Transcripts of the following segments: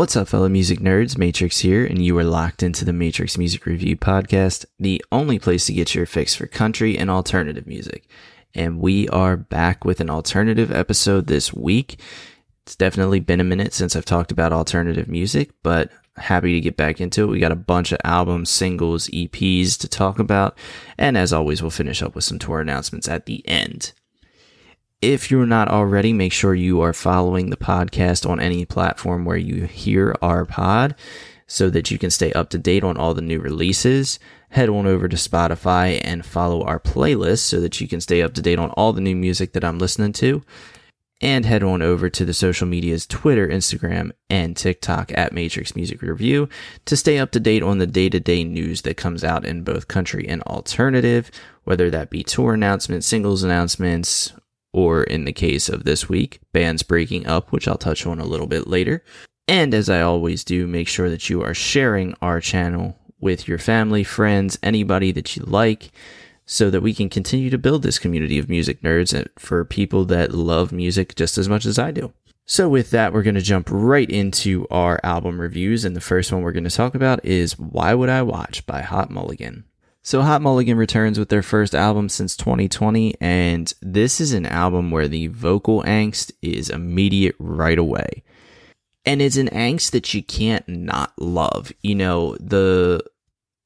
What's up, fellow music nerds? Matrix here, and you are locked into the Matrix Music Review Podcast, the only place to get your fix for country and alternative music. And we are back with an alternative episode this week. It's definitely been a minute since I've talked about alternative music, but happy to get back into it. We got a bunch of albums, singles, EPs to talk about, and as always, we'll finish up with some tour announcements at the end. If you're not already, make sure you are following the podcast on any platform where you hear our pod so that you can stay up to date on all the new releases. Head on over to Spotify and follow our playlist so that you can stay up to date on all the new music that I'm listening to. And head on over to the social medias Twitter, Instagram, and TikTok at Matrix Music Review to stay up to date on the day to day news that comes out in both country and alternative, whether that be tour announcements, singles announcements, or in the case of this week, bands breaking up, which I'll touch on a little bit later. And as I always do, make sure that you are sharing our channel with your family, friends, anybody that you like, so that we can continue to build this community of music nerds for people that love music just as much as I do. So, with that, we're going to jump right into our album reviews. And the first one we're going to talk about is Why Would I Watch by Hot Mulligan. So Hot Mulligan returns with their first album since 2020, and this is an album where the vocal angst is immediate right away. And it's an angst that you can't not love. You know, the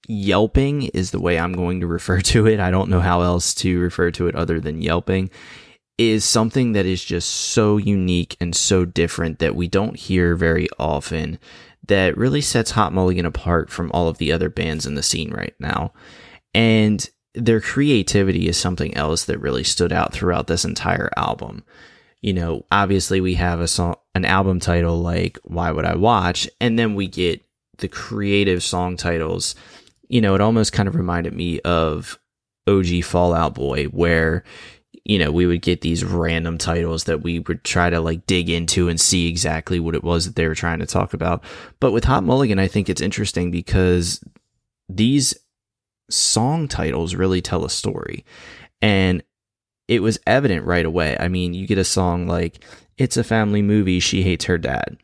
yelping is the way I'm going to refer to it. I don't know how else to refer to it other than yelping. Is something that is just so unique and so different that we don't hear very often that really sets Hot Mulligan apart from all of the other bands in the scene right now. And their creativity is something else that really stood out throughout this entire album. You know, obviously we have a song, an album title like Why Would I Watch? And then we get the creative song titles. You know, it almost kind of reminded me of OG Fall Out Boy, where, you know, we would get these random titles that we would try to like dig into and see exactly what it was that they were trying to talk about. But with Hot Mulligan, I think it's interesting because these song titles really tell a story. And it was evident right away. I mean, you get a song like It's a Family Movie, She Hates Her Dad.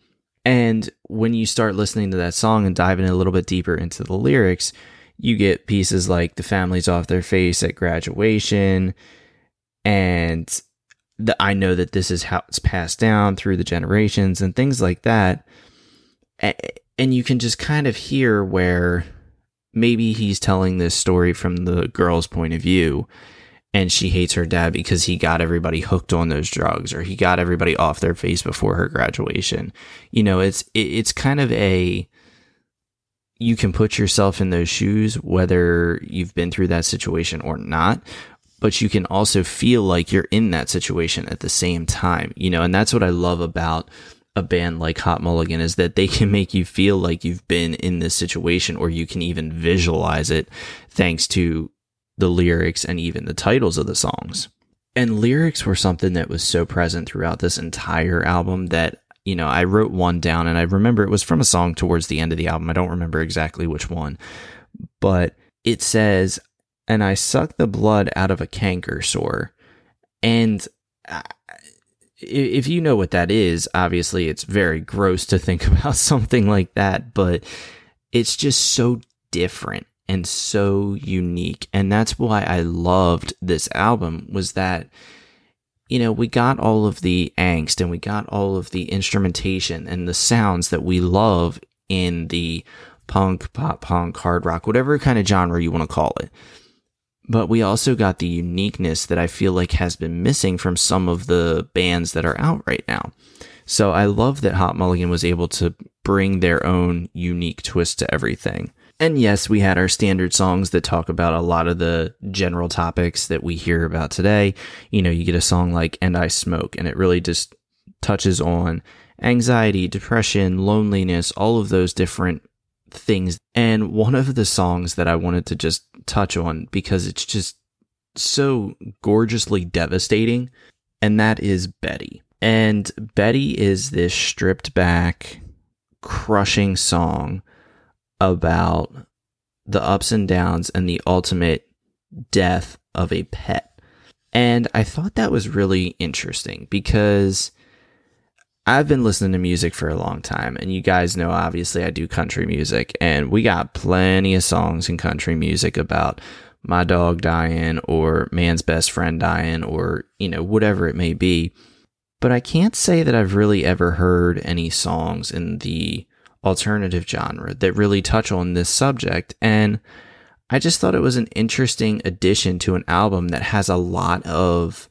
And when you start listening to that song and diving a little bit deeper into the lyrics, you get pieces like The Family's Off Their Face at Graduation. And the, I know that this is how it's passed down through the generations and things like that. And you can just kind of hear where maybe he's telling this story from the girl's point of view and she hates her dad because he got everybody hooked on those drugs or he got everybody off their face before her graduation. You know, it's it's kind of a you can put yourself in those shoes whether you've been through that situation or not, but you can also feel like you're in that situation at the same time. You know, and that's what I love about a band like Hot Mulligan is that they can make you feel like you've been in this situation or you can even visualize it thanks to the lyrics and even the titles of the songs. And lyrics were something that was so present throughout this entire album that, you know, I wrote one down and I remember it was from a song towards the end of the album. I don't remember exactly which one, but it says, and I suck the blood out of a canker sore. And if you know what that is, obviously it's very gross to think about something like that, but it's just so different and so unique. And that's why I loved this album was that you know, we got all of the angst and we got all of the instrumentation and the sounds that we love in the punk, pop punk, hard rock, whatever kind of genre you want to call it but we also got the uniqueness that I feel like has been missing from some of the bands that are out right now. So I love that Hot Mulligan was able to bring their own unique twist to everything. And yes, we had our standard songs that talk about a lot of the general topics that we hear about today. You know, you get a song like And I Smoke, and it really just touches on anxiety, depression, loneliness, all of those different things. And one of the songs that I wanted to just touch on because it's just so gorgeously devastating, and that is Betty. And Betty is this stripped back, crushing song about the ups and downs and the ultimate death of a pet. And I thought that was really interesting because I've been listening to music for a long time, and you guys know obviously I do country music, and we got plenty of songs in country music about my dog dying or man's best friend dying or, you know, whatever it may be. But I can't say that I've really ever heard any songs in the alternative genre that really touch on this subject. And I just thought it was an interesting addition to an album that has a lot of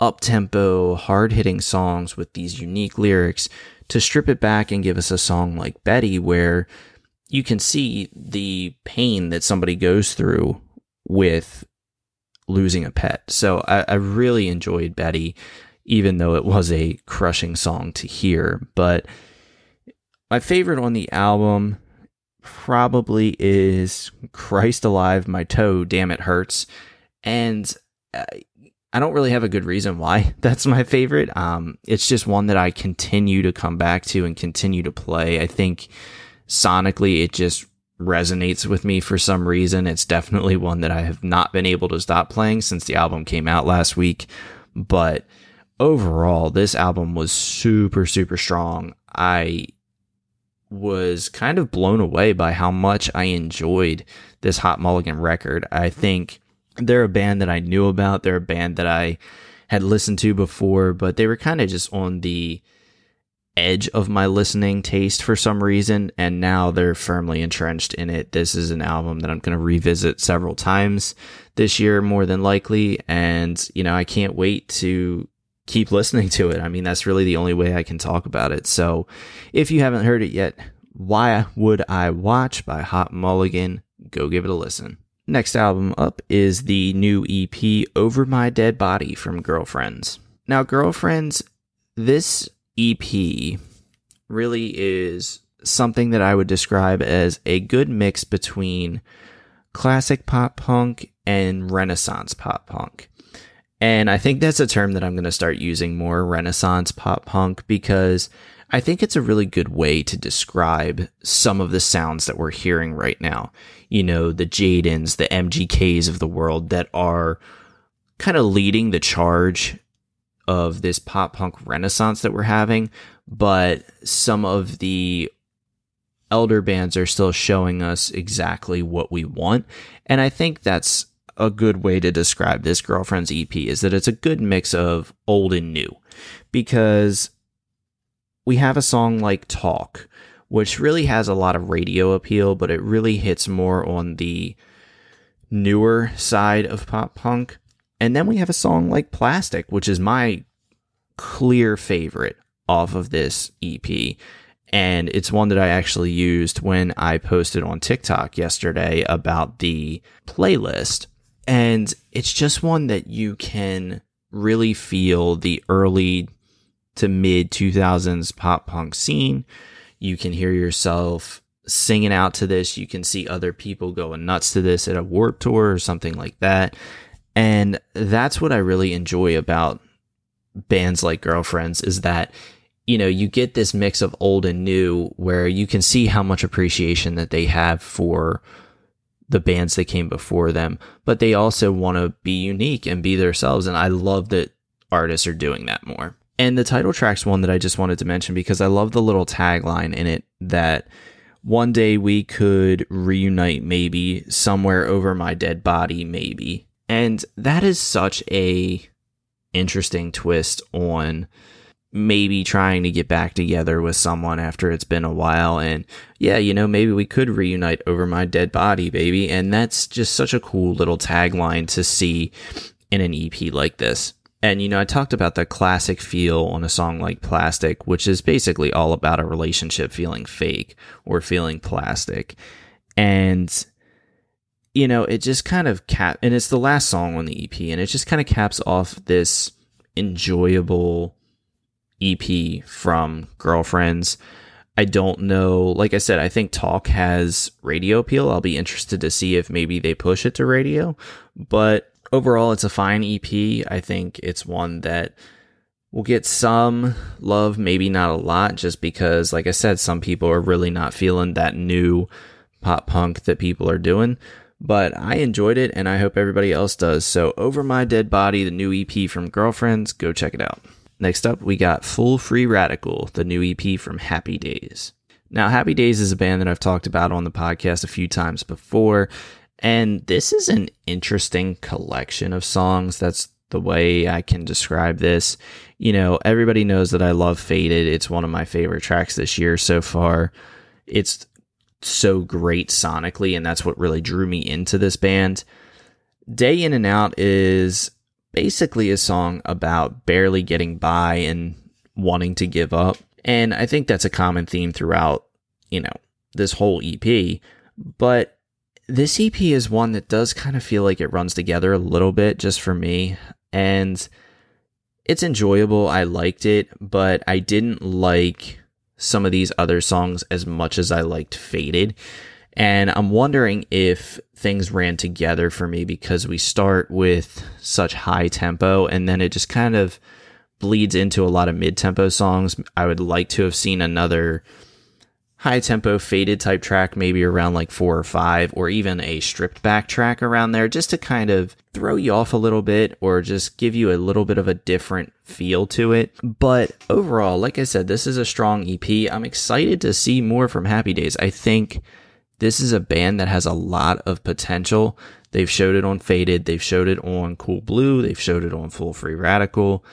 up tempo, hard hitting songs with these unique lyrics to strip it back and give us a song like Betty, where you can see the pain that somebody goes through with losing a pet. So I, I really enjoyed Betty, even though it was a crushing song to hear. But my favorite on the album probably is Christ Alive, My Toe, Damn It Hurts. And uh, I don't really have a good reason why that's my favorite. Um, it's just one that I continue to come back to and continue to play. I think sonically it just resonates with me for some reason. It's definitely one that I have not been able to stop playing since the album came out last week. But overall, this album was super, super strong. I was kind of blown away by how much I enjoyed this Hot Mulligan record. I think they're a band that I knew about. They're a band that I had listened to before, but they were kind of just on the edge of my listening taste for some reason, and now they're firmly entrenched in it. This is an album that I'm going to revisit several times this year, more than likely, and you know, I can't wait to keep listening to it. I mean, that's really the only way I can talk about it. So, if you haven't heard it yet, why would I watch by Hot Mulligan? Go give it a listen. Next album up is the new EP Over My Dead Body from Girlfriends. Now, Girlfriends, this EP really is something that I would describe as a good mix between classic pop punk and renaissance pop punk. And I think that's a term that I'm going to start using more renaissance pop punk because I think it's a really good way to describe some of the sounds that we're hearing right now. You know, the Jadens, the MGKs of the world that are kind of leading the charge of this pop punk renaissance that we're having, but some of the elder bands are still showing us exactly what we want. And I think that's a good way to describe this girlfriend's EP is that it's a good mix of old and new because we have a song like Talk, which really has a lot of radio appeal, but it really hits more on the newer side of pop punk. And then we have a song like Plastic, which is my clear favorite off of this EP. And it's one that I actually used when I posted on TikTok yesterday about the playlist. And it's just one that you can really feel the early to mid 2000s pop punk scene. You can hear yourself singing out to this. You can see other people going nuts to this at a Warped Tour or something like that. And that's what I really enjoy about bands like Girlfriends is that you know, you get this mix of old and new where you can see how much appreciation that they have for the bands that came before them, but they also want to be unique and be themselves. And I love that artists are doing that more. And the title track's one that I just wanted to mention because I love the little tagline in it that one day we could reunite maybe somewhere over my dead body, maybe. And that is such a interesting twist on maybe trying to get back together with someone after it's been a while. And yeah you know maybe we could reunite over my dead body baby. And that's just such a cool little tagline to see in an ep like this and you know i talked about the classic feel on a song like plastic which is basically all about a relationship feeling fake or feeling plastic and you know, it just kind of cap, and it's the last song on the EP, and it just kind of caps off this enjoyable EP from Girlfriends. I don't know. Like I said, I think Talk has radio appeal. I'll be interested to see if maybe they push it to radio. But overall, it's a fine EP. I think it's one that will get some love, maybe not a lot, just because, like I said, some people are really not feeling that new pop punk that people are doing but I enjoyed it and I hope everybody else does. So, Over My Dead Body, the new EP from Girlfriends, go check it out. Next up, we got Full Free Radical, the new EP from happydaze. Now, happydaze is a band that I've talked about on the podcast a few times before, and this is an interesting collection of songs. That's the way I can describe this. You know, everybody knows that I love Faded. It's one of my favorite tracks this year so far. It's so great sonically, and that's what really drew me into this band. Day In and Out is basically a song about barely getting by and wanting to give up. And I think that's a common theme throughout, you know, this whole EP. But this EP is one that does kind of feel like it runs together a little bit just for me. And it's enjoyable. I liked it, but I didn't like some of these other songs as much as I liked Faded. And I'm wondering if things ran together for me because we start with such high tempo and then it just kind of bleeds into a lot of mid tempo songs. I would like to have seen another high tempo faded type track, maybe around like four or five, or even a stripped back track around there, just to kind of throw you off a little bit or just give you a little bit of a different feel to it. But overall, like I said, this is a strong EP. I'm excited to see more from happydaze. I think this is a band that has a lot of potential. They've showed it on Faded, they've showed it on Cool Blue, they've showed it on Full Free Radical.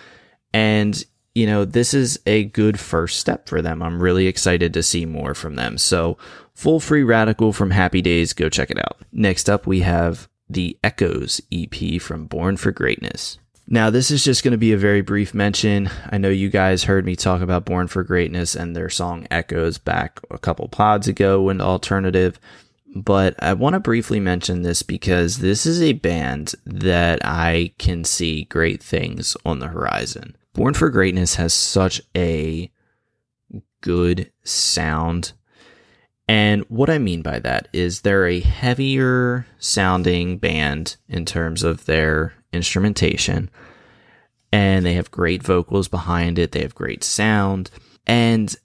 And you know, this is a good first step for them. I'm really excited to see more from them. So, Full Free Radical from happydaze, go check it out. Next up, we have the Echoes EP from Born for Greatness. Now, this is just going to be a very brief mention. I know you guys heard me talk about Born for Greatness and their song Echoes back a couple pods ago in Alternative, but I want to briefly mention this because this is a band that I can see great things on the horizon. Born for Greatness has such a good sound. And what I mean by that is they're a heavier sounding band in terms of their instrumentation. And they have great vocals behind it, they have great sound. And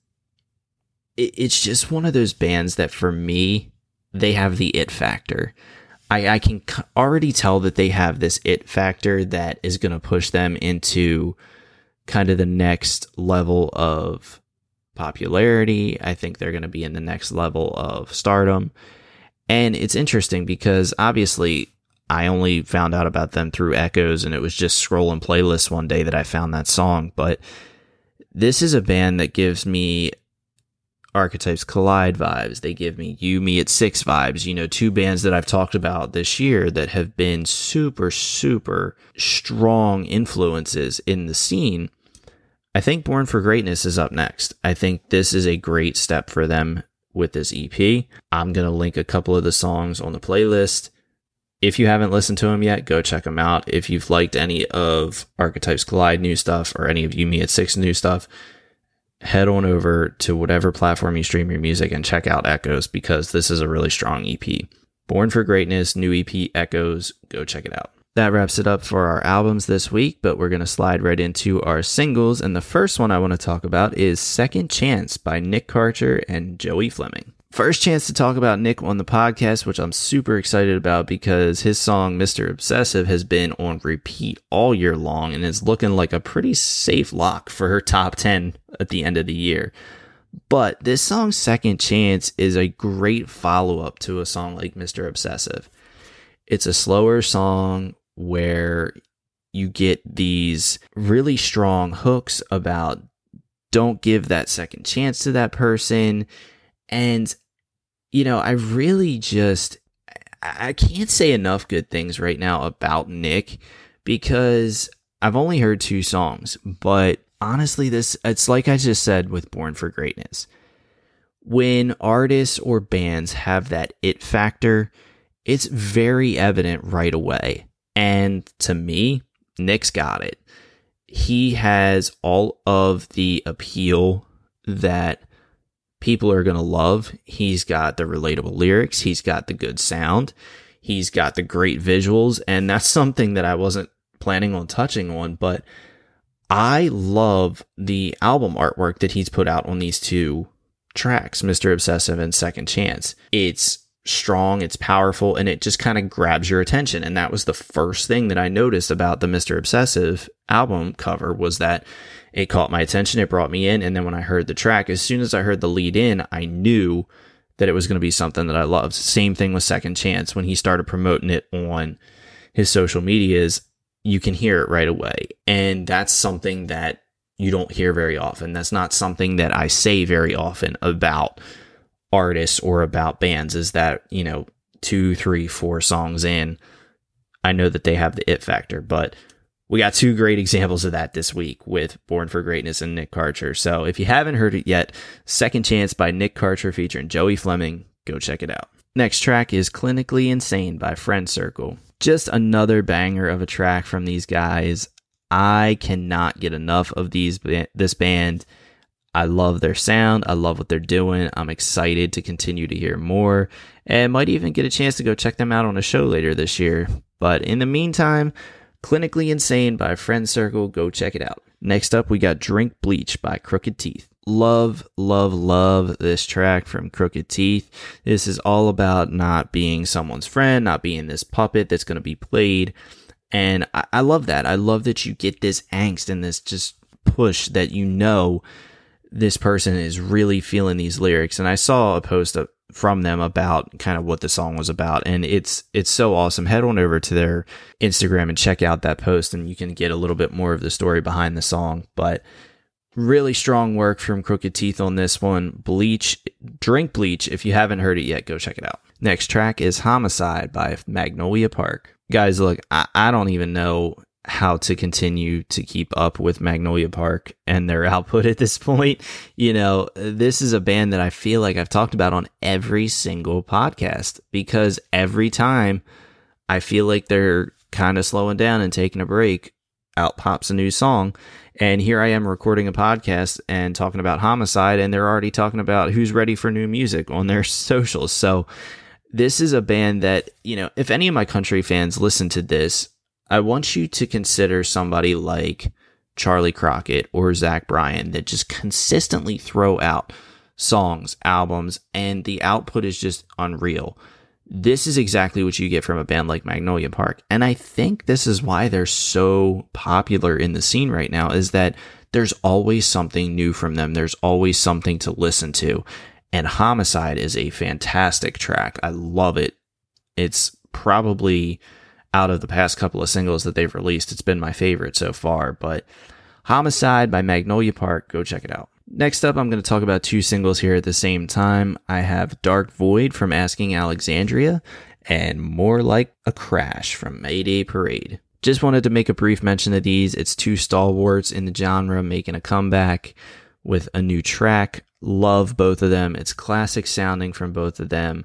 it's just one of those bands that for me, they have the it factor. I, I can already tell that they have this it factor that is going to push them into kind of the next level of popularity. I think they're going to be in the next level of stardom. And it's interesting because obviously I only found out about them through Echoes and it was just scrolling playlists one day that I found that song. But this is a band that gives me Archetypes Collide vibes. They give me You Me at Six vibes. You know, two bands that I've talked about this year that have been super, super strong influences in the scene. I think Born for Greatness is up next. I think this is a great step for them with this EP. I'm going to link a couple of the songs on the playlist. If you haven't listened to them yet, go check them out. If you've liked any of Archetypes Collide new stuff or any of You Me at Six new stuff, head on over to whatever platform you stream your music and check out Echoes because this is a really strong EP. Born for Greatness, new EP Echoes. Go check it out. That wraps it up for our albums this week, but we're going to slide right into our singles. And the first one I want to talk about is Second Chance by Nick Karcher and Joey Fleming. First chance to talk about Nick on the podcast, which I'm super excited about because his song Mr. Obsessive has been on repeat all year long and is looking like a pretty safe lock for her top 10 at the end of the year. But this song, Second Chance, is a great follow up to a song like Mr. Obsessive. It's a slower song where you get these really strong hooks about don't give that second chance to that person. And, you know, I really just, I can't say enough good things right now about Nick because I've only heard two songs, but honestly, this, it's like I just said with Born for Greatness. When artists or bands have that it factor, it's very evident right away. And to me, Nick's got it. He has all of the appeal that people are going to love. He's got the relatable lyrics, he's got the good sound, he's got the great visuals, and that's something that I wasn't planning on touching on, but I love the album artwork that he's put out on these two tracks, Mr. Obsessive and Second Chance. It's strong, it's powerful, and it just kind of grabs your attention. And that was the first thing that I noticed about the Mr. Obsessive album cover was that it caught my attention, it brought me in, and then when I heard the track, as soon as I heard the lead in, I knew that it was going to be something that I loved. Same thing with Second Chance when he started promoting it on his social medias, you can hear it right away. And that's something that you don't hear very often. That's not something that I say very often about artists or about bands is that, you know, two, three, four songs in, I know that they have the it factor. But we got two great examples of that this week with Born for Greatness and Nick Karcher. So if you haven't heard it yet, Second Chance by Nick Karcher featuring Joey Fleming, go check it out. Next track is Clinically Insane by Friend Circle. Just another banger of a track from these guys. I cannot get enough of these this band. I love their sound. I love what they're doing. I'm excited to continue to hear more and might even get a chance to go check them out on a show later this year. But in the meantime, Clinically Insane by Friend Circle, go check it out. Next up, we got Drink Bleach by Crooked Teeth. Love, love, love this track from Crooked Teeth. This is all about not being someone's friend, not being this puppet that's going to be played. And I, I love that. I love that you get this angst and this just push that you know this person is really feeling these lyrics. And I saw a post from them about kind of what the song was about and it's it's so awesome. Head on over to their instagram and check out that post and you can get a little bit more of the story behind the song but really strong work from crooked teeth on this one. Bleach drink bleach if you haven't heard it yet go check it out. Next track is homicide by magnolia park. Guys look I, I don't even know how to continue to keep up with Magnolia Park and their output at this point. You know, this is a band that I feel like I've talked about on every single podcast because every time I feel like they're kind of slowing down and taking a break, out pops a new song. And here I am recording a podcast and talking about homicide, and they're already talking about who's ready for new music on their socials. So, this is a band that, you know, if any of my country fans listen to this, I want you to consider somebody like Charley Crockett or Zach Bryan that just consistently throw out songs, albums, and the output is just unreal. This is exactly what you get from a band like Magnolia Park. And I think this is why they're so popular in the scene right now is that there's always something new from them. There's always something to listen to. And Homicide is a fantastic track. I love it. It's probably out of the past couple of singles that they've released. It's been my favorite so far, but Homicide by Magnolia Park, go check it out. Next up, I'm going to talk about two singles here at the same time. I have Dark Void from Asking Alexandria and More Like a Crash from Mayday Parade. Just wanted to make a brief mention of these. It's two stalwarts in the genre making a comeback with a new track. Love both of them. It's classic sounding from both of them.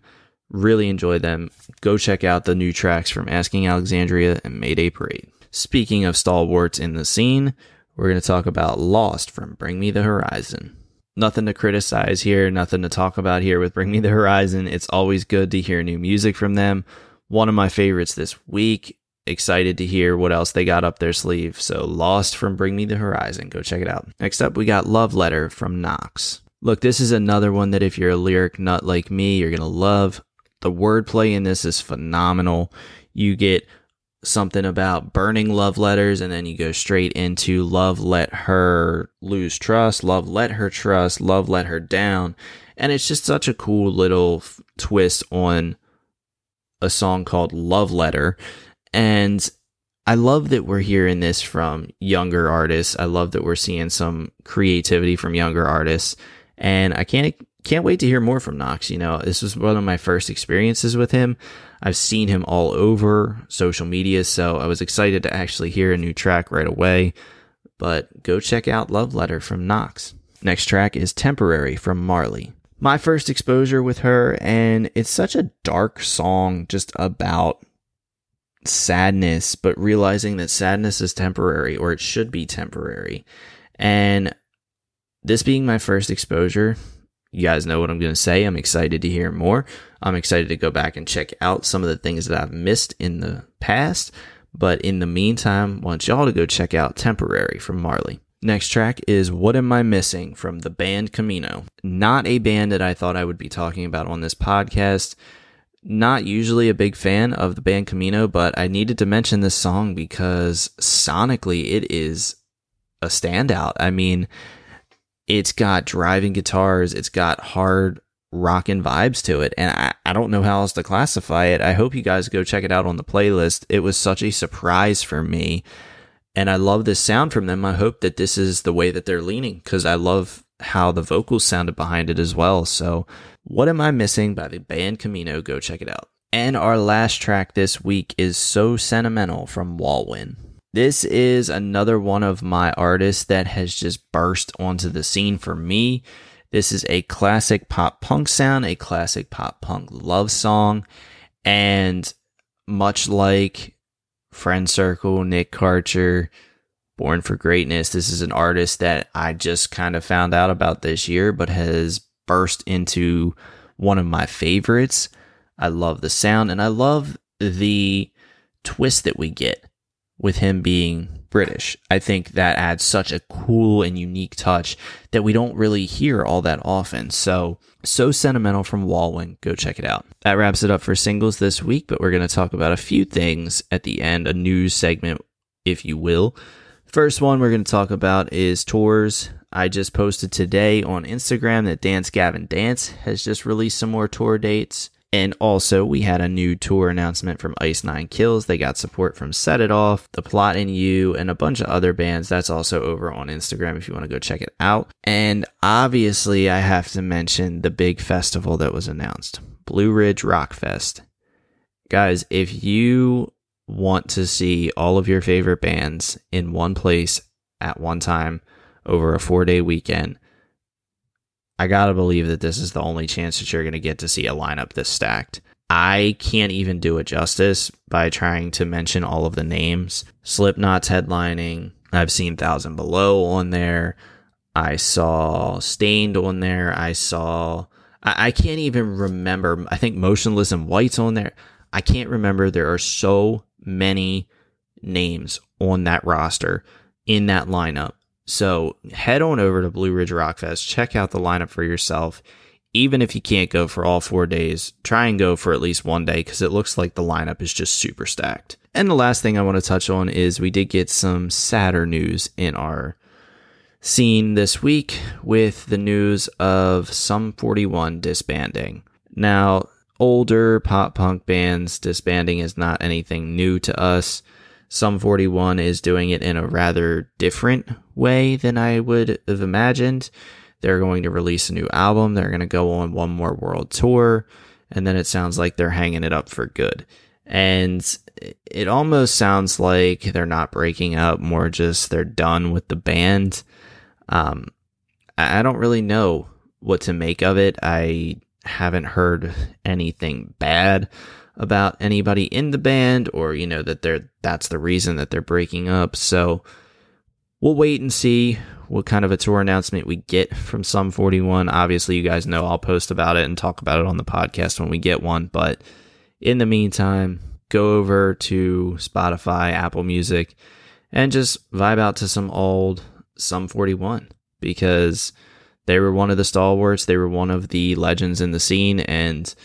Really enjoy them. Go check out the new tracks from Asking Alexandria and Mayday Parade. Speaking of stalwarts in the scene, we're going to talk about Lost from Bring Me the Horizon. Nothing to criticize here, nothing to talk about here with Bring Me the Horizon. It's always good to hear new music from them. One of my favorites this week. Excited to hear what else they got up their sleeve. So, Lost from Bring Me the Horizon. Go check it out. Next up, we got Love Letter from Knox. Look, this is another one that if you're a lyric nut like me, you're going to love. The wordplay in this is phenomenal. You get something about burning love letters and then you go straight into love let her lose trust, love let her trust, love let her down. And it's just such a cool little f- twist on a song called Love Letter. And I love that we're hearing this from younger artists. I love that we're seeing some creativity from younger artists. And I can't can't wait to hear more from Knox. You know, this was one of my first experiences with him. I've seen him all over social media, so I was excited to actually hear a new track right away. But go check out Love Letter from Knox. Next track is Temporary from Marlhy. My first exposure with her, and it's such a dark song just about sadness, but realizing that sadness is temporary or it should be temporary. And this being my first exposure, you guys know what I'm going to say. I'm excited to hear more. I'm excited to go back and check out some of the things that I've missed in the past. But in the meantime, I want y'all to go check out Temporary from Marlhy. Next track is What Am I Missing from the band Camino. Not a band that I thought I would be talking about on this podcast. not usually a big fan of the band Camino, but I needed to mention this song because sonically it is a standout. I mean, it's got driving guitars, it's got hard rockin' vibes to it, and I, I don't know how else to classify it. I hope you guys go check it out on the playlist. It was such a surprise for me, and I love this sound from them. I hope that this is the way that they're leaning because I love how the vocals sounded behind it as well. So what Am I Missing by the band Camino. Go check it out. And our last track this week is So Sentimental from Walwin. This is another one of my artists that has just burst onto the scene for me. This is a classic pop punk sound, a classic pop punk love song, and much like Friend Circle, Nick Karcher, Born for Greatness, this is an artist that I just kind of found out about this year, but has burst into one of my favorites. I love the sound and I love the twist that we get with him being British. I think that adds such a cool and unique touch that we don't really hear all that often. So, so sentimental from Walwin. Go check it out. That wraps it up for singles this week, but we're going to talk about a few things at the end, a news segment, if you will. First one we're going to talk about is tours. I just posted today on Instagram that Dance Gavin Dance has just released some more tour dates. And also, we had a new tour announcement from Ice Nine Kills. They got support from Set It Off, The Plot in You, and a bunch of other bands. That's also over on Instagram if you want to go check it out. And obviously, I have to mention the big festival that was announced Blue Ridge Rock Fest. Guys, if you want to see all of your favorite bands in one place at one time, over a four day weekend. I gotta believe that this is the only chance that you're gonna get to see a lineup this stacked. I can't even do it justice by trying to mention all of the names. Slipknot's headlining. I've seen Thousand Below on there. I saw Staind on there. I saw. I, I can't even remember. I think Motionless in White's on there. I can't remember. There are so many names on that roster in that lineup so head on over to Blue Ridge Rock Fest, check out the lineup for yourself. Even if you can't go for all four days, try and go for at least one day because it looks like the lineup is just super stacked. And the last thing I want to touch on is we did get some sadder news in our scene this week with the news of Sum 41 disbanding. Now, older pop punk bands disbanding is not anything new to us. Sum 41 is doing it in a rather different way than I would have imagined. They're going to release a new album. They're going to go on one more world tour. And then it sounds like they're hanging it up for good. And it almost sounds like they're not breaking up, more just they're done with the band. Um, I don't really know what to make of it. I haven't heard anything bad about anybody in the band or you know that they're that's the reason that they're breaking up so we'll wait and see what kind of a tour announcement we get from Sum 41 obviously you guys know i'll post about it and talk about it on the podcast when we get one but in the meantime go over to spotify apple music and just vibe out to some old Sum 41 because they were one of the stalwarts they were one of the legends in the scene and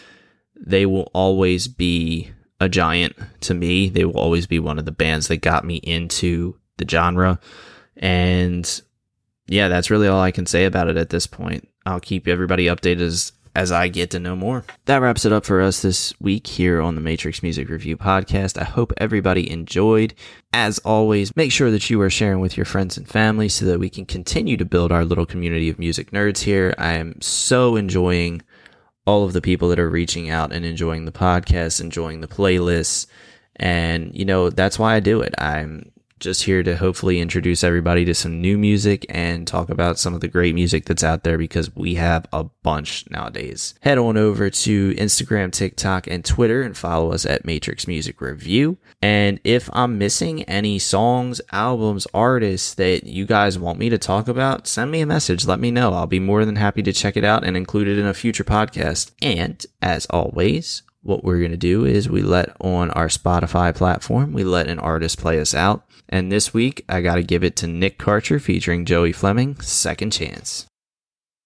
they will always be a giant to me. They will always be one of the bands that got me into the genre. And yeah, that's really all I can say about it at this point. I'll keep everybody updated as, as I get to know more. That wraps it up for us this week here on the Matrix Music Review podcast. I hope everybody enjoyed. As always, make sure that you are sharing with your friends and family so that we can continue to build our little community of music nerds here. I am so enjoying all of the people that are reaching out and enjoying the podcast, enjoying the playlists. And, you know, that's why I do it. I'm just here to hopefully introduce everybody to some new music and talk about some of the great music that's out there because we have a bunch nowadays. Head on over to Instagram, TikTok, and Twitter and follow us at Matrix Music Review. And if I'm missing any songs, albums, artists that you guys want me to talk about, send me a message. Let me know. I'll be more than happy to check it out and include it in a future podcast. And as always, what we're going to do is we let on our Spotify platform, we let an artist play us out. And this week, I got to give it to Nick Karcher featuring Joey Fleming, Second Chance.